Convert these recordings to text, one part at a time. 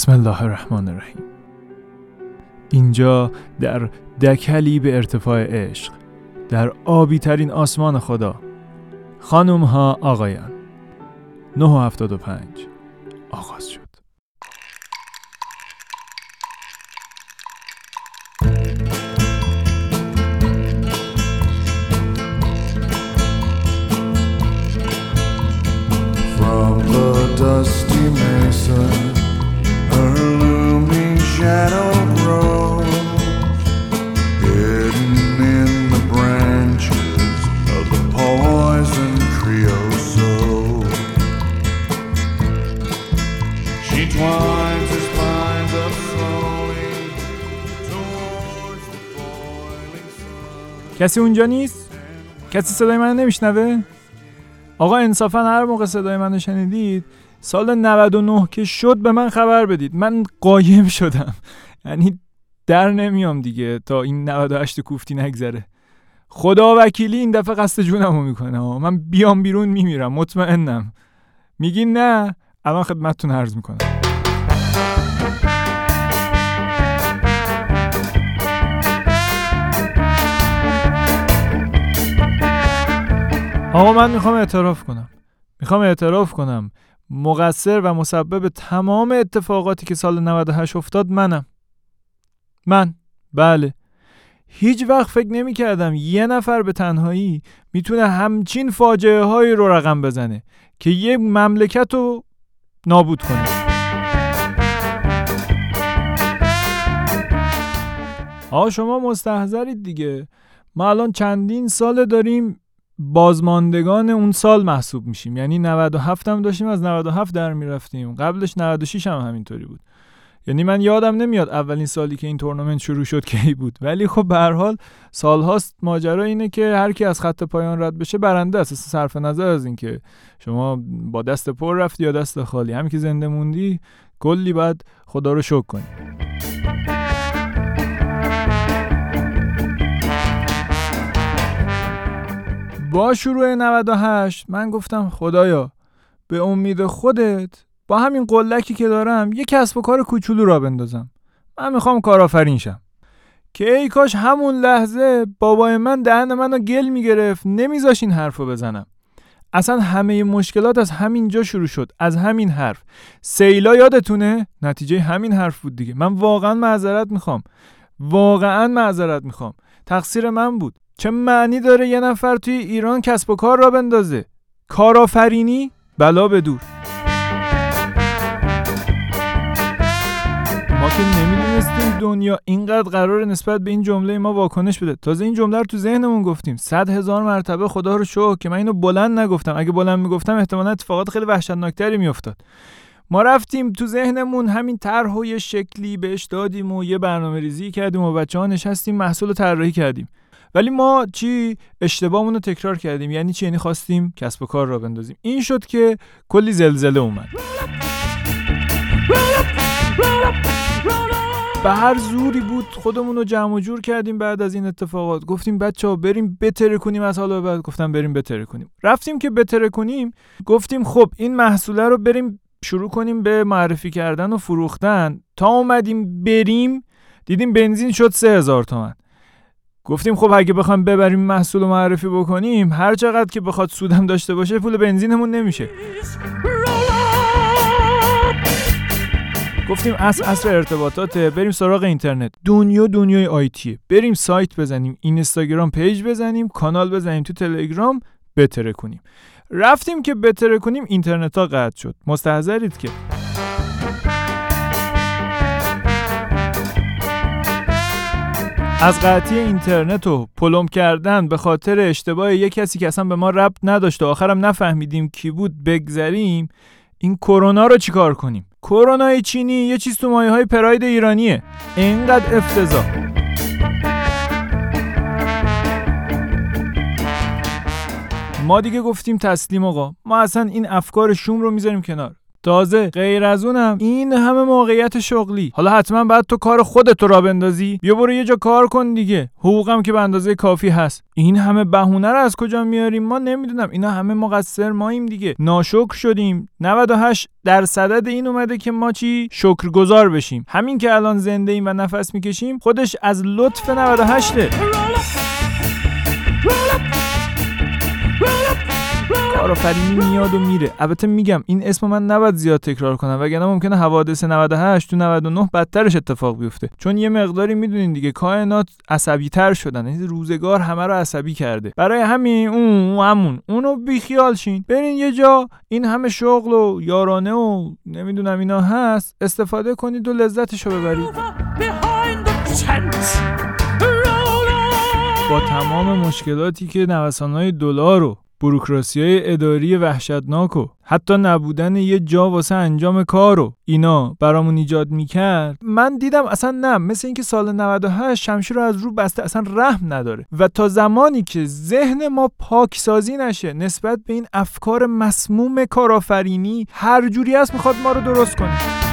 بسم الله الرحمن الرحیم اینجا در دکلی به ارتفاع عشق در آبی ترین آسمان خدا خانوم ها آقایان 975 کسی اونجا نیست؟ کسی صدای من نمیشنوه؟ آقا انصافا هر موقع صدای منو شنیدید سال 99 که شد به من خبر بدید. من قایم شدم. یعنی در نمیام دیگه تا این 98 کوفتی نگذره. خدا وکیلی این دفعه قصد جونمو می‌کنه. من بیام بیرون میمیرم. مطمئنم. میگین نه؟ الان خدمتتون عرض می‌کنم. آقا من می‌خوام اعتراف کنم. می‌خوام اعتراف کنم. مقصر و مسبب تمام اتفاقاتی که سال 98 افتاد منم. من. بله. هیچ وقت فکر نمی کردم یه نفر به تنهایی می‌تونه همچین فاجعه هایی رو رقم بزنه که یه مملکت رو نابود کنه. آقا شما مستحضرید دیگه. ما الان چندین سال داریم بازماندگان اون سال محسوب میشیم. یعنی 97 هم داشتیم از 97 در می‌رفتیم. قبلش 96 هم همینطوری بود. یعنی من یادم نمیاد اولین سالی که این تورنمنت شروع شد کی بود. ولی خب به هر حال سالهاست ماجرا اینه که هر کی از خط پایان رد بشه برنده است. صرف نظر از اینکه شما با دست پر رفتی یا دست خالی. همین که زنده موندی کلی بعد خدا رو شکر کنی. با شروع 98 من گفتم خدایا به امید خودت با همین قلکی که دارم یه کسب و کار کوچولو را بندازم. من می‌خوام کارآفرین شم. که ای کاش همون لحظه بابای من دهن منو گل می‌گرفت نمیذاش این حرفو بزنم. اصلا همه مشکلات از همین جا شروع شد از همین حرف. سیلا یادتونه؟ نتیجه همین حرف بود دیگه. من واقعا معذرت می‌خوام. واقعا معذرت می‌خوام. تقصیر من بود. چه معنی داره یه نفر توی ایران کسب و کار را بندازه؟ کارآفرینی؟ بلا به دور. ما که نمی‌دونستیم دنیا اینقدر قرار نسبت به این جمله ما واکنش بده. تازه این جمله رو تو ذهنمون گفتیم. صد هزار مرتبه خدا رو شکر که من اینو بلند نگفتم. اگه بلند می‌گفتم احتمالا اتفاقات خیلی وحشتناکتری میافتاد. ما رفتیم تو ذهنمون همین طرح و یه شکلی بهش دادیم و یه برنامه ریزی کردیم و بچه ها نشستیم محصول طراحی کردیم. ولی ما چی اشتباهمون رو تکرار کردیم؟ یعنی چی؟ یعنی خواستیم کسب و کار را بندازیم. این شد که کلی زلزله اومد. به هر زوری بود خودمون رو جمع و جور کردیم بعد از این اتفاقات. گفتیم بچه ها بریم بتره کنیم از حالا بعد. گفتم بریم بتره کنیم. رفتیم که بتره کنیم. گفتیم خب این محصوله رو بریم شروع کنیم به معرفی کردن و فروختن. تا اومدیم بریم دیدیم بنزین شد سه هزار تومن. گفتیم خب اگه بخوایم ببریم محصول رو معرفی بکنیم هر چقدر که بخواد سودم داشته باشه پول بنزینمون نمیشه. گفتیم اصل اصل ارتباطاته. بریم سراغ اینترنت. دنیا دنیای آیتیه. بریم سایت بزنیم اینستاگرام پیج بزنیم کانال بزنیم تو تلگرام بتره کنیم رفتیم که بتره کنیم اینترنت ها قطع شد. مستحضرید که. از قطعی اینترنت و پلم کردن به خاطر اشتباه یک کسی که اصلا به ما ربط نداشت و آخرم نفهمیدیم کی بود بگذریم این کرونا رو چیکار کنیم؟ کرونا چینی یه چیز تو مایه های پراید ایرانیه. اینقدر افتضاح. ما دیگه گفتیم تسلیم آقا. ما اصلا این افکار شوم رو می‌ذاریم کنار. تازه غیر از اونم این همه موقعیت شغلی. حالا حتما باید تو کار خودت را بندازی. بیا برو یه جا کار کن دیگه. حقوقم که به اندازه کافی هست. این همه بهونه رو از کجا میاریم؟ ما نمی‌دونم. اینا همه مقصر ماییم دیگه. ناشکر شدیم. 98 در صدد این اومده که ما چی؟ شکرگزار بشیم. همین که الان زنده ایم و نفس می‌کشیم خودش از لطف 98 کارآفرینی میاد و میره. البته میگم این اسم من نباید زیاد تکرار کنم وگرنه ممکنه حوادث 98 تو 99 بدترش اتفاق بیفته. چون یه مقداری می‌دونین دیگه کائنات عصبی تر شدن این روزگار همه رو عصبی کرده. برای همین اون همون اونو بیخیال شین. برین یه جا این همه شغل و یارانه و نمی‌دونم اینا هست استفاده کنید و لذتشو ببرید. با تمام مشکلاتی که نوسانهای دلار و بروکراسی های اداری وحشتناک و حتی نبودن یه جا واسه انجام کار و اینا برامون ایجاد می‌کرد من دیدم اصلا نه مثل اینکه سال 98 شمشیر رو از رو بسته اصلا رحم نداره و تا زمانی که ذهن ما پاکسازی نشه نسبت به این افکار مسموم کارآفرینی هر جوری هست می‌خواد ما رو درست کنه.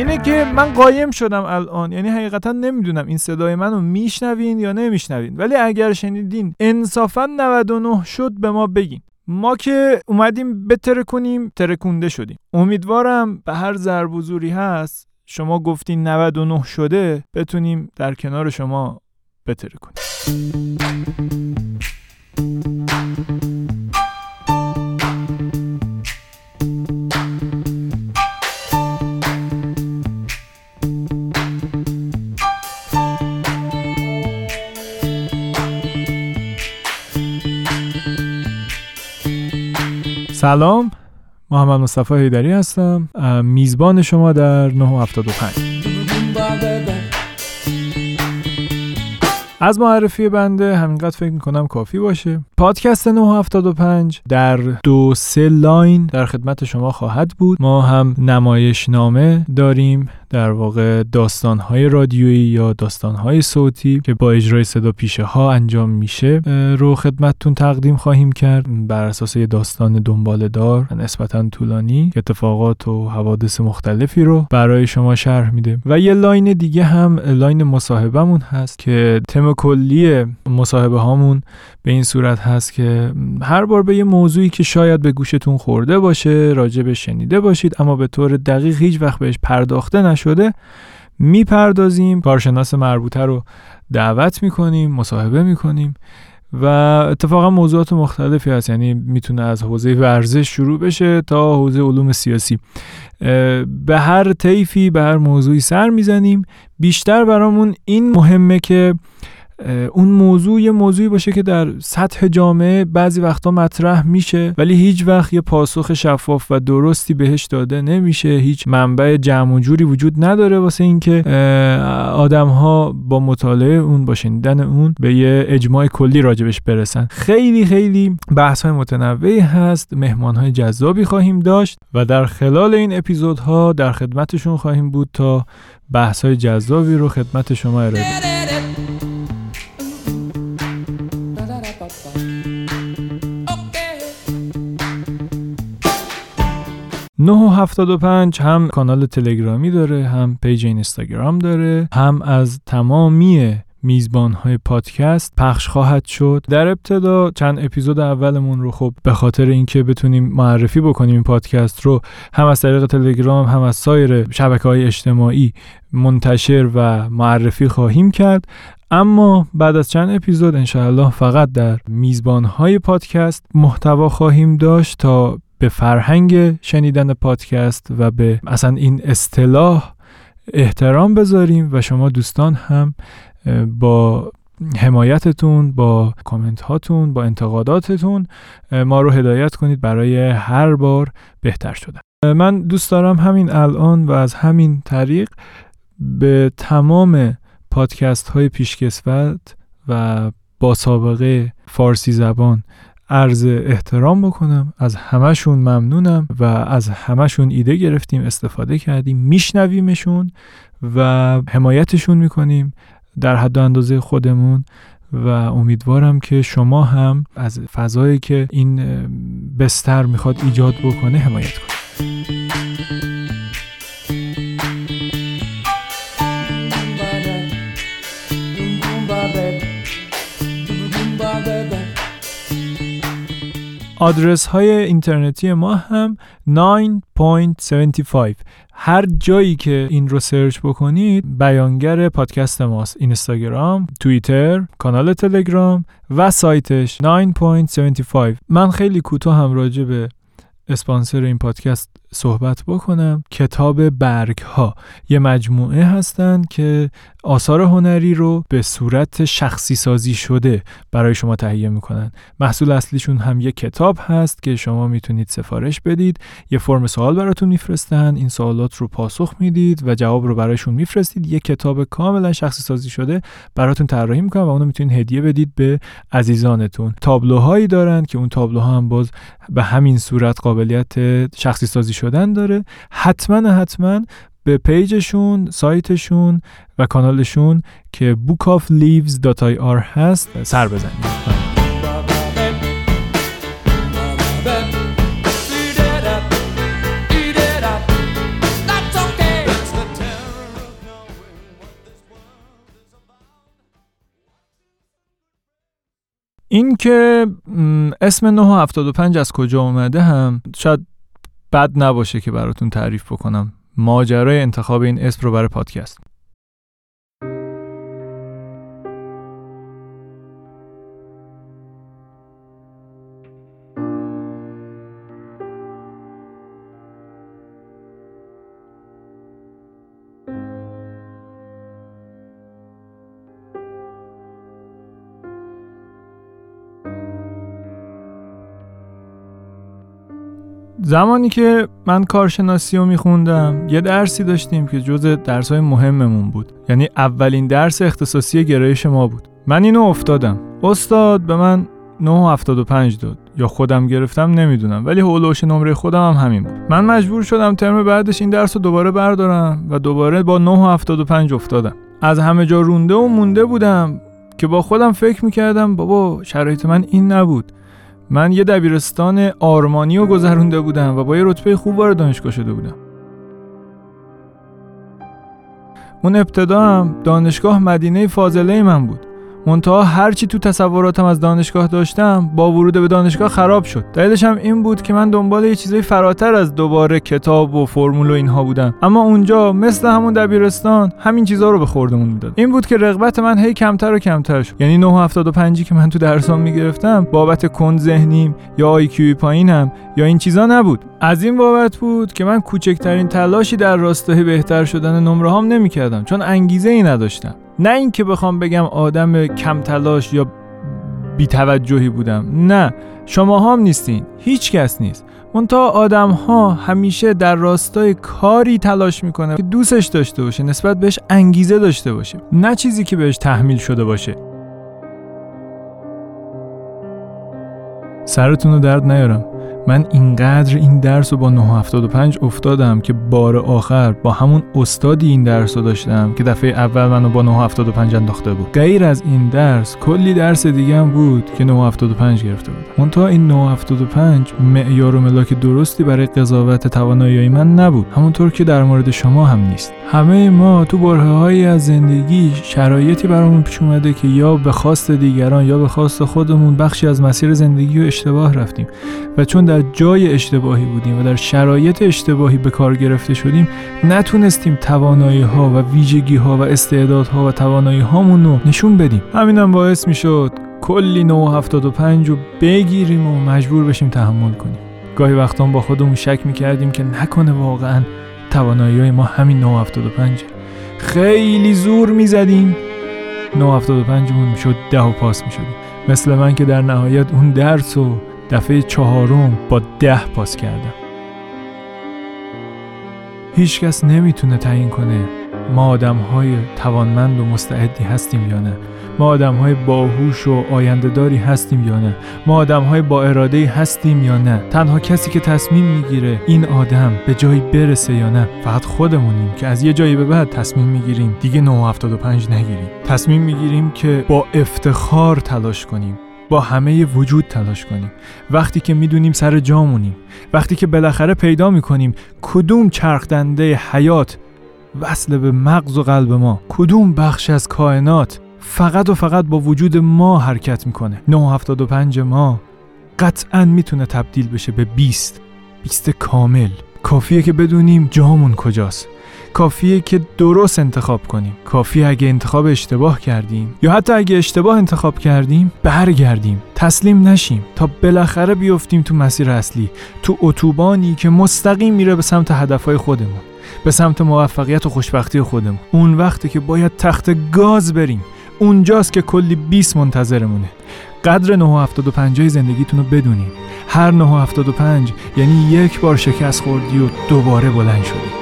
اینه که من قایم شدم الان. یعنی حقیقتا نمی‌دونم این صدای منو میشنوین یا نمیشنوین. ولی اگر شنیدین انصافا 99 شد به ما بگین. ما که اومدیم بتره کنیم ترکونده شدیم. امیدوارم به هر ضرب هست شما گفتین 99 شده بتونیم در کنار شما بتره سلام محمد مصطفی هیدری هستم میزبان شما در 975 از معرفی بنده همینقدر فکر می‌کنم کافی باشه. پادکست 975 در دو سه لاین در خدمت شما خواهد بود. ما هم نمایش نامه داریم در واقع داستانهای رادیویی یا داستانهای صوتی که با اجرای صدا پیشه ها انجام میشه رو خدمتتون تقدیم خواهیم کرد. بر اساس یه داستان دنباله دار نسبتا طولانی اتفاقات و حوادث مختلفی رو برای شما شرح میده. و یه line دیگه هم line مصاحبه‌مون هست که تم کلی مصاحبه هامون به این صورت هست که هر بار به یه موضوعی که شاید به گوشتون خورده باشه راجع شنیده باشید اما به طور دقیق هیچ وقت بهش پرداخته نشده می‌پردازیم کارشناس مربوطه رو دعوت می‌کنیم مصاحبه می‌کنیم و اتفاقا موضوعات مختلفی هست. یعنی می‌تونه از حوزه ورزش شروع بشه تا حوزه علوم سیاسی. به هر طیفی به هر موضوعی سر می‌زنیم. بیشتر برامون این مهمه که اون موضوع یه موضوعی باشه که در سطح جامعه بعضی وقتا مطرح میشه ولی هیچ وقت یه پاسخ شفاف و درستی بهش داده نمیشه. هیچ منبع جمع و جوری وجود نداره واسه اینکه آدم ها با مطالعه اون با شنیدن اون به یه اجماع کلی راجبش برسن. خیلی خیلی بحث های متنوعی هست مهمان های جذابی خواهیم داشت و در خلال این اپیزودها در خدمتشون خواهیم بود تا بحث های جذابی رو خدمت شما ارائه 975 هم کانال تلگرامی داره هم page اینستاگرام داره هم از تمامی میزبان های پادکست پخش خواهد شد. در ابتدا چند اپیزود اولمون رو خب به خاطر اینکه بتونیم معرفی بکنیم این پادکست رو هم از طریق تلگرام هم از سایر شبکه های اجتماعی منتشر و معرفی خواهیم کرد. اما بعد از چند اپیزود انشاءالله فقط در میزبان های پادکست محتوا خواهیم داشت تا به فرهنگ شنیدن پادکست و به اصلا این اصطلاح احترام بذاریم و شما دوستان هم با حمایتتون با کامنت هاتون با انتقاداتتون ما رو هدایت کنید برای هر بار بهتر شدن. من دوست دارم همین الان و از همین طریق به تمام پادکست های پیشکسوت و با سابقه فارسی زبان عرض احترام بکنم. از همشون ممنونم و از همشون ایده گرفتیم استفاده کردیم میشنویمشون و حمایتشون می‌کنیم در حد و اندازه خودمون و امیدوارم که شما هم از فضایی که این بستر می‌خواد ایجاد بکنه حمایت کنید. آدرس های اینترنتی ما هم 9.75 هر جایی که این رو سرچ بکنید بیانگر پادکست ماست. اینستاگرام، توییتر، کانال تلگرام و سایتش 9.75 من خیلی کوتاه هم راجع به اسپانسر این پادکست صحبت بکنم. کتاب برگ ها یه مجموعه هستند که آثار هنری رو به صورت شخصی سازی شده برای شما تهیه می‌کنن. محصول اصلیشون هم یه کتاب هست که شما می‌تونید سفارش بدید. یه فرم سوال براتون میفرستن. این سوالات رو پاسخ می‌دید و جواب رو برایشون میفرستید. یه کتاب کاملا شخصی سازی شده براتون طراحی می‌کنن و اونو می‌تونید هدیه بدید به عزیزانتون. تابلوهایی دارن که اون تابلوها هم باز به همین صورت قابلیت شخصی سازی شدن داره. حتما حتما به پیجشون سایتشون و کانالشون که bookofleaves.ir هست سر بزنید. این که اسم 975 از کجا اومده هم شاید بد نباشه که براتون تعریف بکنم. ماجرای انتخاب این اسم رو برای پادکست. زمانی که من کارشناسی رو میخوندم یه درسی داشتیم که جز درسای مهممون بود. یعنی اولین درس اختصاصی گرایش ما بود. من اینو افتادم. استاد به من 975 داد. یا خودم گرفتم نمی‌دونم ولی هولوش نمره خودم هم همین بود. من مجبور شدم ترم بعدش این درس رو دوباره بردارم و دوباره با 975 افتادم. از همه جا رونده و مونده بودم که با خودم فکر می‌کردم بابا شرایط من این نبود. من یه دبیرستان آرمانی رو گذرونده بودم و با یه رتبه خوب وارد دانشگاه شده بودم. اون ابتدا هم دانشگاه مدینه فاضله من بود. منتها هرچی تو تصوراتم از دانشگاه داشتم با ورود به دانشگاه خراب شد. دلیلش هم این بود که من دنبال یه چیزای فراتر از دوباره کتاب و فرمول و اینها بودم. اما اونجا مثل همون دبیرستان همین چیزها رو به خوردمون می‌داد. این بود که رغبت من هی کمتر و کمتر شد. یعنی 975 که من تو درسام می‌گرفتم بابت کند ذهنیم یا آیکیوی پایینم یا این چیزا نبود. از این بابت بود که من کوچکترین تلاشی در راستای بهتر شدن نمره هام نمی‌کردم چون انگیزه ای نداشتم. نه اینکه بخوام بگم آدم کم تلاش یا بیتوجهی بودم. نه شما هم نیستین هیچ کس نیست. منتها آدم ها همیشه در راستای کاری تلاش می‌کنه که دوستش داشته باشه نسبت بهش انگیزه داشته باشه نه چیزی که بهش تحمیل شده باشه. سرتون رو درد نیارم. من اینقدر این درس رو با 975 افتادم که بار آخر با همون استادی این درس رو داشتم که دفعه اول منو با 975 انداخته بود. غیر از این درس کلی درس دیگه هم بود که 975 گرفته بود. منتها این 975 معیار و ملاک درستی برای قضاوت توانایی من نبود. همونطور که در مورد شما هم نیست. همه ما تو برهه‌هایی از زندگی شرایطی برامون پیش اومده که یا به خواست دیگران یا به خواست خودمون بخشی از مسیر زندگی رو اشتباه رفتیم. و چون در جای اشتباهی بودیم و در شرایط اشتباهی به کار گرفته شدیم نتونستیم توانایی ها و ویژگی ها و استعدادها و توانایی هامون رو نشون بدیم. همینم باعث می‌شد کلی 975 رو بگیریم و مجبور بشیم تحمل کنیم. گاهی وقتا با خودمون شک می‌کردیم که نکنه واقعا توانایی های ما همین 975 خیلی زور می‌زدیم. 975 مون می‌شد ده و پاس می‌شدیم. مثل من که در نهایت اون درس و دفعه چهارم با ده پاس کردم. هیچکس نمی‌تونه تعیین کنه ما آدم های توانمند و مستعدی هستیم یا نه. ما آدم های باهوش و آینده داری هستیم یا نه. ما آدم های با اراده هستیم یا نه. تنها کسی که تصمیم می‌گیره این آدم به جایی برسه یا نه فقط خودمونیم که از یه جایی به بعد تصمیم می‌گیریم دیگه 975 نگیریم. تصمیم می‌گیریم که با افتخار تلاش کنیم. با همه وجود تلاش کنیم. وقتی که می‌دونیم سر جامونیم وقتی که بالاخره پیدا می‌کنیم کدوم چرخدنده حیات وصل به مغز و قلب ما؟ کدوم بخش از کائنات فقط و فقط با وجود ما حرکت می‌کنه؟ 975 ما قطعا می‌تونه تبدیل بشه به 20 20 کامل. کافیه که بدونیم جامون کجاست. کافیه که درست انتخاب کنیم. کافیه اگه انتخاب اشتباه کردیم یا حتی اگه اشتباه انتخاب کردیم برگردیم. تسلیم نشیم تا بالاخره بیفتیم تو مسیر اصلی تو اتوبانی که مستقیم میره به سمت هدفهای خودمون به سمت موفقیت و خوشبختی خودمون. اون وقتی که باید تخت گاز بریم. اونجاست که کلی 20 منتظرمونه. قدر 975 زندگیتون رو بدونید. هر 975 یعنی یک بار شکست خوردی و دوباره بلند شدی.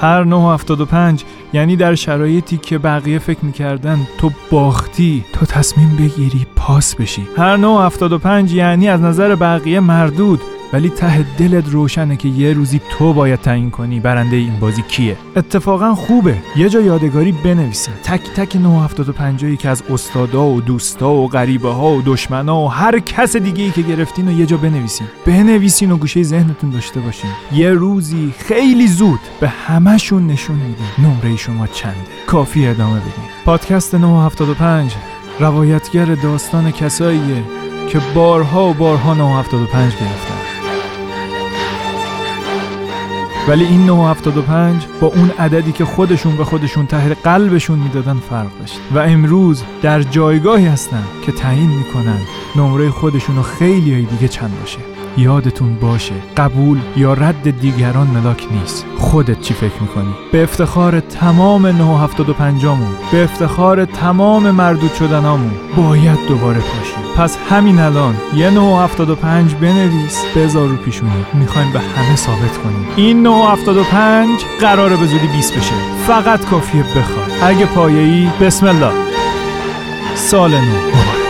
هر 975 یعنی در شرایطی که بقیه فکر می‌کردن تو باختی تو تصمیم بگیری پاس بشی. هر 975 یعنی از نظر بقیه مردود. ولی ته دلت روشنه که یه روزی تو باید تعیین کنی. برنده این بازی کیه؟ اتفاقا خوبه. یه جا یادگاری بنویسین تک تک 975 هایی که از استادا و دوستا و غریبه ها و دشمنا و هر کس دیگه ای که گرفتین و یه جا بنویسین. بنویسین و گوشه ذهنتون داشته باشین. یه روزی خیلی زود به همشون نشون میدین. نمره شما چنده؟ کافی ادامه بدین. پادکست 975 روایتگر داستان کساییه که بارها و بارها 975 گرفتن ولی این 975 با اون عددی که خودشون به خودشون ته قلبشون می‌دادن فرق داشت. و امروز در جایگاهی هستن که تعیین می‌کنن نمره خودشون و خیلی های دیگه چند باشه. یادتون باشه قبول یا رد دیگران ملاک نیست. خودت چی فکر می‌کنی؟ به افتخار تمام 975 مون به افتخار تمام مردود شدنامون باید دوباره پاشیم پس همین الان یه 975 بنویس. بذار رو پیشونی. می‌خوایم به همه ثابت کنیم. این 975 قراره به زودی 20 بشه. فقط کافیه بخواد اگه پایه‌ای بسم الله. سال نو.